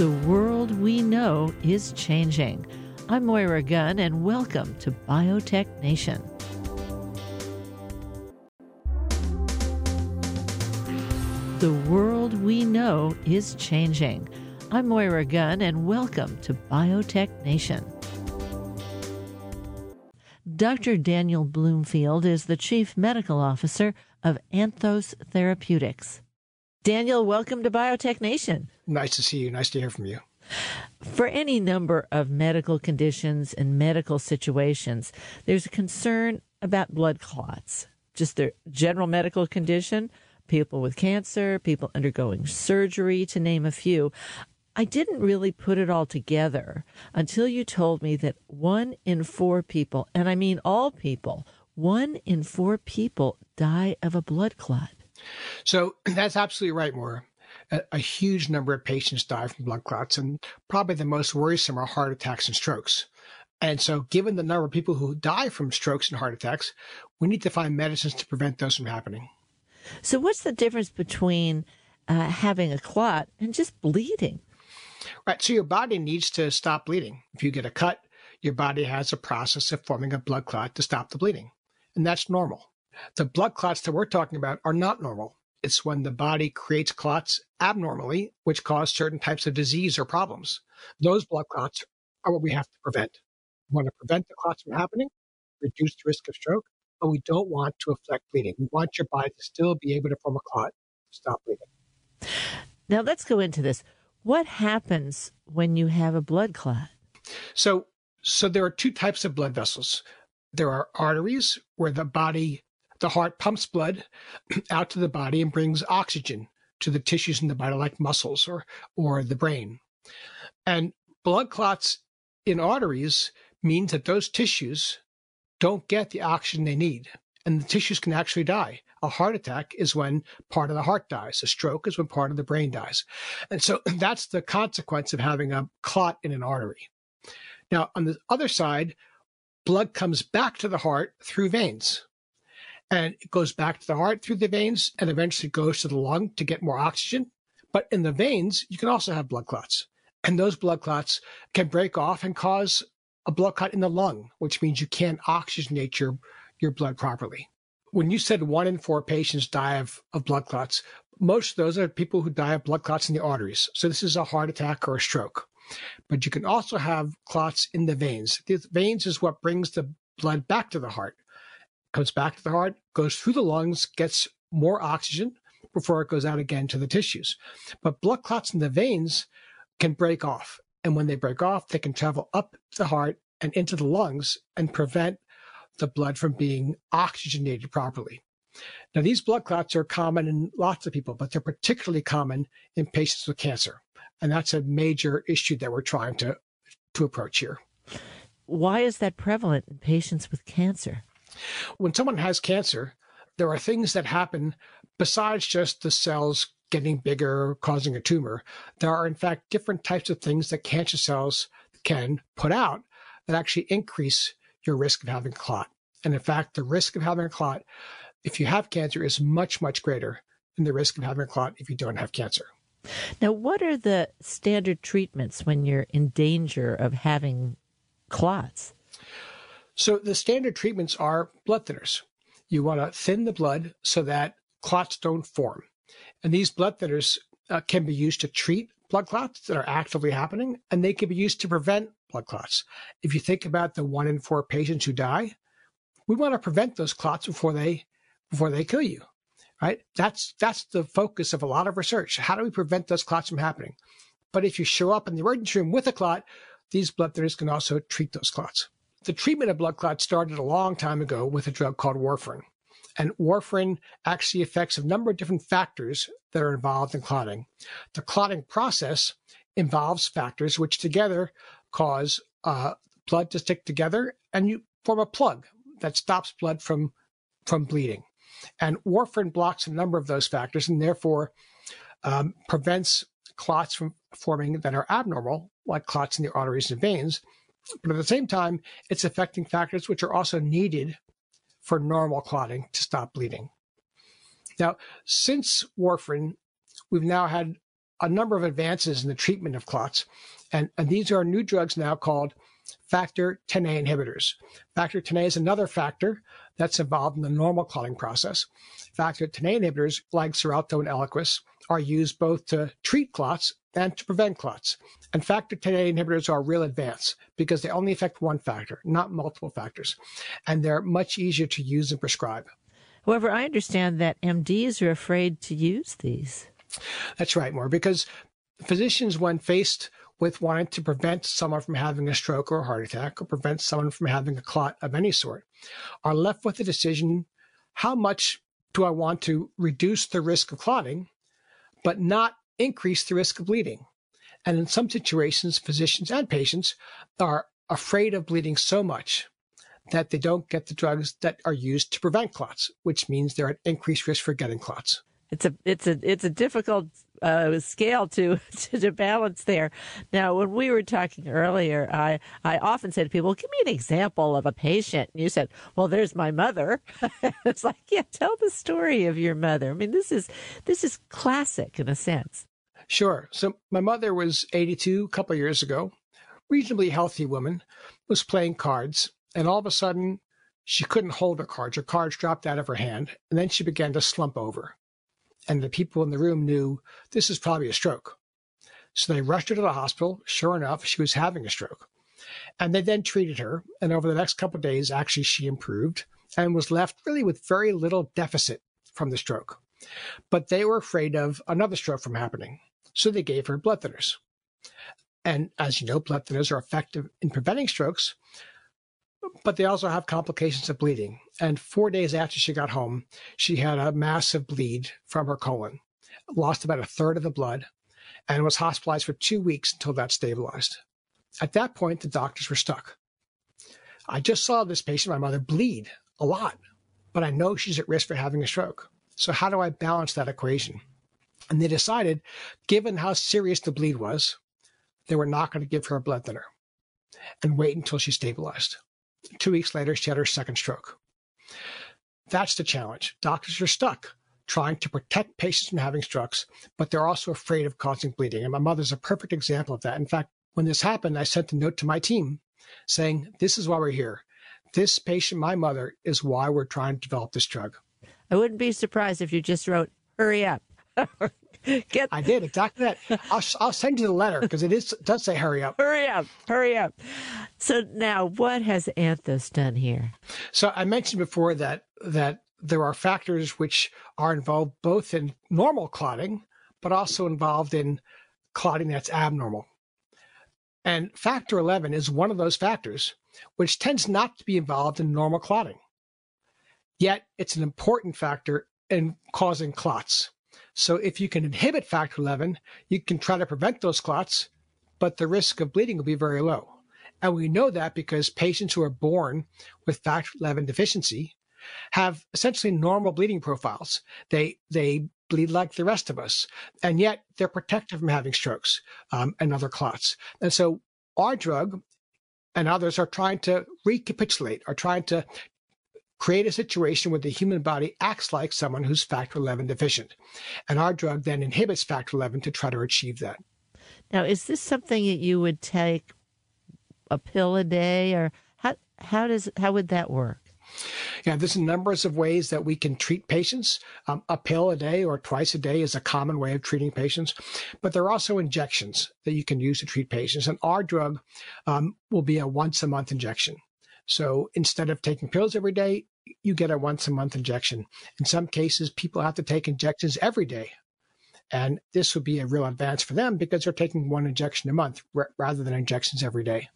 The world we know is changing. I'm Moira Gunn, and welcome to Biotech Nation. The world we know is changing. I'm Moira Gunn, and welcome to Biotech Nation. Dr. Daniel Bloomfield is the Chief Medical Officer of Anthos Therapeutics. Daniel, welcome to Biotech Nation. Nice to see you. Nice to hear from you. For any number of medical conditions and medical situations, there's a concern about blood clots, just their general medical condition, people with cancer, people undergoing surgery, to name a few. I didn't really put it all together until you told me that one in four people, and I mean all people, one in four people die of a blood clot. So that's absolutely right, Moira. A, a, huge number of patients die from blood clots, and probably the most worrisome are heart attacks and strokes. And so, given the number of people who die from strokes and heart attacks, we need to find medicines to prevent those from happening. So, what's the difference between uh, having a clot and just bleeding? Right. So, your body needs to stop bleeding. If you get a cut, your body has a process of forming a blood clot to stop the bleeding. And that's normal. The blood clots that we're talking about are not normal. It's when the body creates clots abnormally, which cause certain types of disease or problems. Those blood clots are what we have to prevent. We want to prevent the clots from happening, reduce the risk of stroke, but we don't want to affect bleeding. We want your body to still be able to form a clot to stop bleeding. Now let's go into this. What happens when you have a blood clot? So, so there are two types of blood vessels. There are arteries where the body, the heart pumps blood out to the body and brings oxygen to the tissues in the body, like muscles or, or the brain. And blood clots in arteries means that those tissues don't get the oxygen they need and the tissues can actually die. A heart attack is when part of the heart dies. A stroke is when part of the brain dies. And so that's the consequence of having a clot in an artery. Now, on the other side, blood comes back to the heart through veins. And it goes back to the heart through the veins and eventually goes to the lung to get more oxygen. But in the veins, you can also have blood clots. And those blood clots can break off and cause a blood clot in the lung, which means you can't oxygenate your, your blood properly. When you said one in four patients die of, of blood clots, most of those are people who die of blood clots in the arteries. So this is a heart attack or a stroke. But you can also have clots in the veins. The veins is what brings the blood back to the heart. Comes back to the heart, goes through the lungs, gets more oxygen before it goes out again to the tissues. But blood clots in the veins can break off. And when they break off, they can travel up the heart and into the lungs and prevent the blood from being oxygenated properly. Now, these blood clots are common in lots of people, but they're particularly common in patients with cancer. And that's a major issue that we're trying to, to approach here. Why is that prevalent in patients with cancer? When someone has cancer, there are things that happen besides just the cells getting bigger, causing a tumor. There are, in fact, different types of things that cancer cells can put out that actually increase your risk of having a clot. And in fact, the risk of having a clot, if you have cancer, is much, much greater than the risk of having a clot if you don't have cancer. Now, what are the standard treatments when you're in danger of having clots? So, the standard treatments are blood thinners. You want to thin the blood so that clots don't form. And these blood thinners uh, can be used to treat blood clots that are actively happening, and they can be used to prevent blood clots. If you think about the one in four patients who die, we want to prevent those clots before they before they kill you right? That's that's the focus of a lot of research. How do we prevent those clots from happening? But if you show up in the emergency room with a clot, these blood thinners can also treat those clots. The treatment of blood clots started a long time ago with a drug called warfarin. And warfarin actually affects a number of different factors that are involved in clotting. The clotting process involves factors which together cause uh, blood to stick together and you form a plug that stops blood from, from bleeding. And warfarin blocks a number of those factors and therefore um, prevents clots from forming that are abnormal, like clots in the arteries and veins. But at the same time, it's affecting factors which are also needed for normal clotting to stop bleeding. Now, since warfarin, we've now had a number of advances in the treatment of clots. And, and these are new drugs now called factor 10A inhibitors. Factor 10A is another factor that's involved in the normal clotting process. Factor 10A inhibitors, like Xarelto and Eliquis, are used both to treat clots and to prevent clots. And factor 10A inhibitors are a real advance because they only affect one factor, not multiple factors. And they're much easier to use and prescribe. However, I understand that MDs are afraid to use these. That's right, Moira because physicians, when faced with wanting to prevent someone from having a stroke or a heart attack or prevent someone from having a clot of any sort, are left with the decision how much do I want to reduce the risk of clotting, but not increase the risk of bleeding? And in some situations, physicians and patients are afraid of bleeding so much that they don't get the drugs that are used to prevent clots, which means they're at increased risk for getting clots. It's a it's a it's a difficult uh, scale to, to, to balance there. Now, when we were talking earlier, I I often say to people, "Give me an example of a patient." And you said, "Well, there's my mother." it's like, yeah, tell the story of your mother. I mean, this is this is classic in a sense. Sure. So my mother was 82 a couple years ago, reasonably healthy woman, was playing cards, and all of a sudden she couldn't hold her cards. Her cards dropped out of her hand, and then she began to slump over and the people in the room knew this is probably a stroke. So they rushed her to the hospital. Sure enough, she was having a stroke. And they then treated her. And over the next couple of days, actually, she improved and was left really with very little deficit from the stroke. But they were afraid of another stroke from happening. So they gave her blood thinners. And as you know, blood thinners are effective in preventing strokes, but they also have complications of bleeding. And four days after she got home, she had a massive bleed from her colon, lost about a third of the blood, and was hospitalized for two weeks until that stabilized. At that point, the doctors were stuck. I just saw this patient, my mother, bleed a lot, but I know she's at risk for having a stroke. So, how do I balance that equation? And they decided, given how serious the bleed was, they were not going to give her a blood thinner and wait until she stabilized. Two weeks later, she had her second stroke. That's the challenge. Doctors are stuck trying to protect patients from having strokes, but they're also afraid of causing bleeding. And my mother's a perfect example of that. In fact, when this happened, I sent a note to my team saying, This is why we're here. This patient, my mother, is why we're trying to develop this drug. I wouldn't be surprised if you just wrote, Hurry up. Get I did exactly that. I'll, I'll send you the letter because it is does say hurry up. Hurry up, hurry up. So now, what has Anthos done here? So I mentioned before that that there are factors which are involved both in normal clotting, but also involved in clotting that's abnormal. And factor 11 is one of those factors, which tends not to be involved in normal clotting. Yet it's an important factor in causing clots. So if you can inhibit factor 11, you can try to prevent those clots, but the risk of bleeding will be very low. And we know that because patients who are born with factor 11 deficiency have essentially normal bleeding profiles. They, they bleed like the rest of us, and yet they're protected from having strokes um, and other clots. And so our drug and others are trying to recapitulate, are trying to create a situation where the human body acts like someone who's factor 11 deficient. And our drug then inhibits factor 11 to try to achieve that. Now, is this something that you would take a pill a day or how, how does, how would that work? Yeah, there's numbers of ways that we can treat patients. Um, a pill a day or twice a day is a common way of treating patients, but there are also injections that you can use to treat patients. And our drug um, will be a once a month injection. So instead of taking pills every day, you get a once a month injection. In some cases, people have to take injections every day. And this would be a real advance for them because they're taking one injection a month r- rather than injections every day.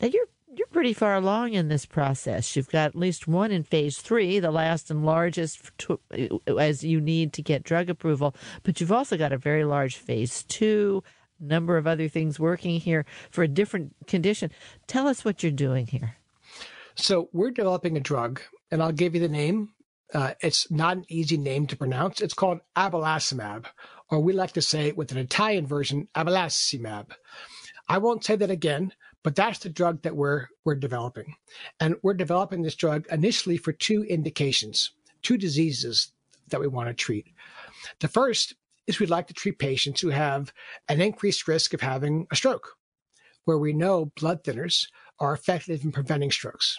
Now you're you're pretty far along in this process. You've got at least one in phase three, the last and largest to, uh, as you need to get drug approval. But you've also got a very large phase two, number of other things working here for a different condition. Tell us what you're doing here. So we're developing a drug, and I'll give you the name. Uh, it's not an easy name to pronounce. It's called abelacimab, or we like to say it with an Italian version, abelacimab. I won't say that again, but that's the drug that we're we're developing, and we're developing this drug initially for two indications, two diseases that we want to treat. The first is we'd like to treat patients who have an increased risk of having a stroke, where we know blood thinners are effective in preventing strokes.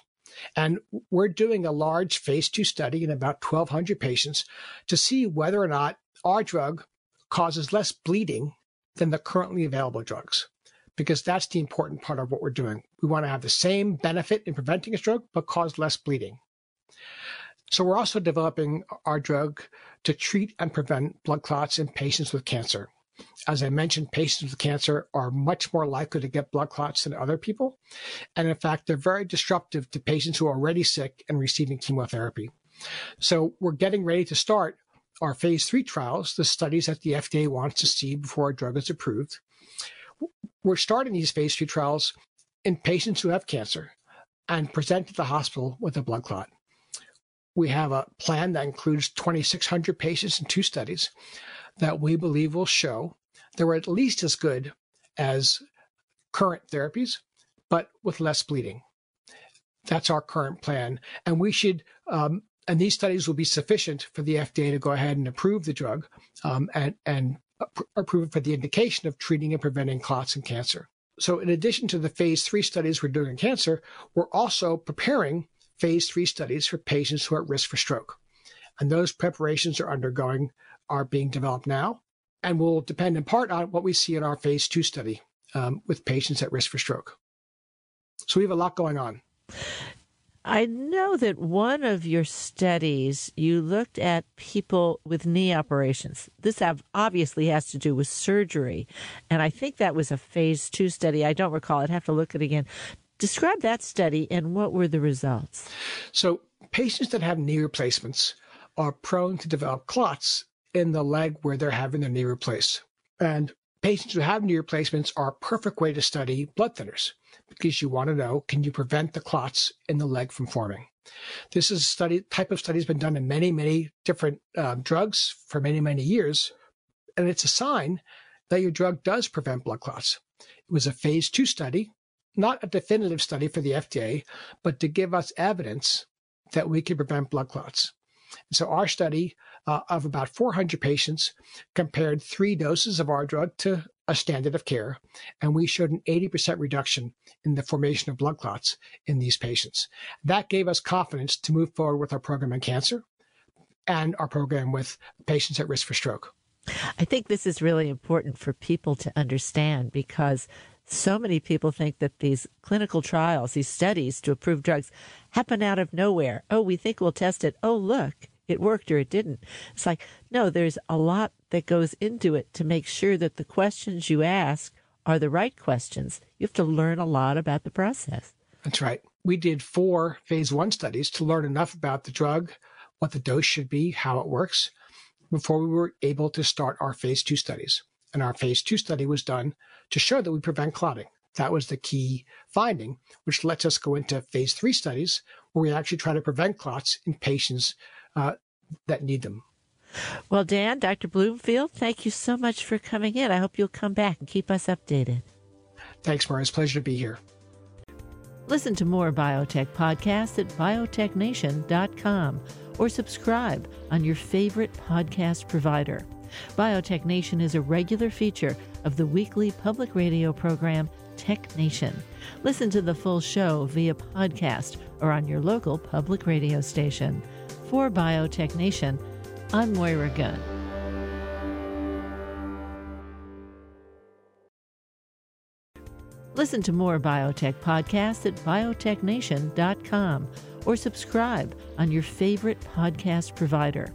And we're doing a large phase two study in about 1,200 patients to see whether or not our drug causes less bleeding than the currently available drugs, because that's the important part of what we're doing. We want to have the same benefit in preventing a stroke, but cause less bleeding. So we're also developing our drug to treat and prevent blood clots in patients with cancer. As I mentioned, patients with cancer are much more likely to get blood clots than other people. And in fact, they're very disruptive to patients who are already sick and receiving chemotherapy. So we're getting ready to start our phase three trials, the studies that the FDA wants to see before our drug is approved. We're starting these phase three trials in patients who have cancer and present to the hospital with a blood clot. We have a plan that includes 2,600 patients in two studies that we believe will show they were at least as good as current therapies, but with less bleeding. That's our current plan. And we should, um, and these studies will be sufficient for the FDA to go ahead and approve the drug um, and, and approve it for the indication of treating and preventing clots and cancer. So, in addition to the phase three studies we're doing in cancer, we're also preparing phase three studies for patients who are at risk for stroke. And those preparations are undergoing, are being developed now, and will depend in part on what we see in our phase two study um, with patients at risk for stroke. So we have a lot going on. I know that one of your studies, you looked at people with knee operations. This obviously has to do with surgery. And I think that was a phase two study. I don't recall. I'd have to look at it again. Describe that study and what were the results? So, patients that have knee replacements are prone to develop clots in the leg where they're having their knee replaced. And patients who have knee replacements are a perfect way to study blood thinners because you want to know can you prevent the clots in the leg from forming. This is a study type of study has been done in many many different um, drugs for many many years, and it's a sign that your drug does prevent blood clots. It was a phase two study not a definitive study for the FDA, but to give us evidence that we can prevent blood clots. So our study uh, of about 400 patients compared three doses of our drug to a standard of care, and we showed an 80% reduction in the formation of blood clots in these patients. That gave us confidence to move forward with our program in cancer and our program with patients at risk for stroke. I think this is really important for people to understand because so many people think that these clinical trials, these studies to approve drugs, happen out of nowhere. Oh, we think we'll test it. Oh, look, it worked or it didn't. It's like, no, there's a lot that goes into it to make sure that the questions you ask are the right questions. You have to learn a lot about the process. That's right. We did four phase one studies to learn enough about the drug, what the dose should be, how it works, before we were able to start our phase two studies. And our phase two study was done to show that we prevent clotting. That was the key finding, which lets us go into phase three studies where we actually try to prevent clots in patients uh, that need them. Well, Dan, Dr. Bloomfield, thank you so much for coming in. I hope you'll come back and keep us updated. Thanks, Moira. It's a pleasure to be here. Listen to more biotech podcasts at biotechnation.com or subscribe on your favorite podcast provider. Biotech Nation is a regular feature of the weekly public radio program Tech Nation. Listen to the full show via podcast or on your local public radio station. For Biotech Nation, I'm Moira Gunn. Listen to more biotech podcasts at biotechnation.com or subscribe on your favorite podcast provider.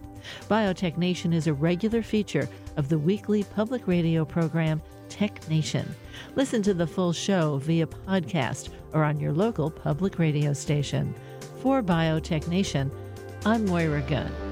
Biotech Nation is a regular feature of the weekly public radio program Tech Nation. Listen to the full show via podcast or on your local public radio station. For Biotech Nation, I'm Moira Gunn.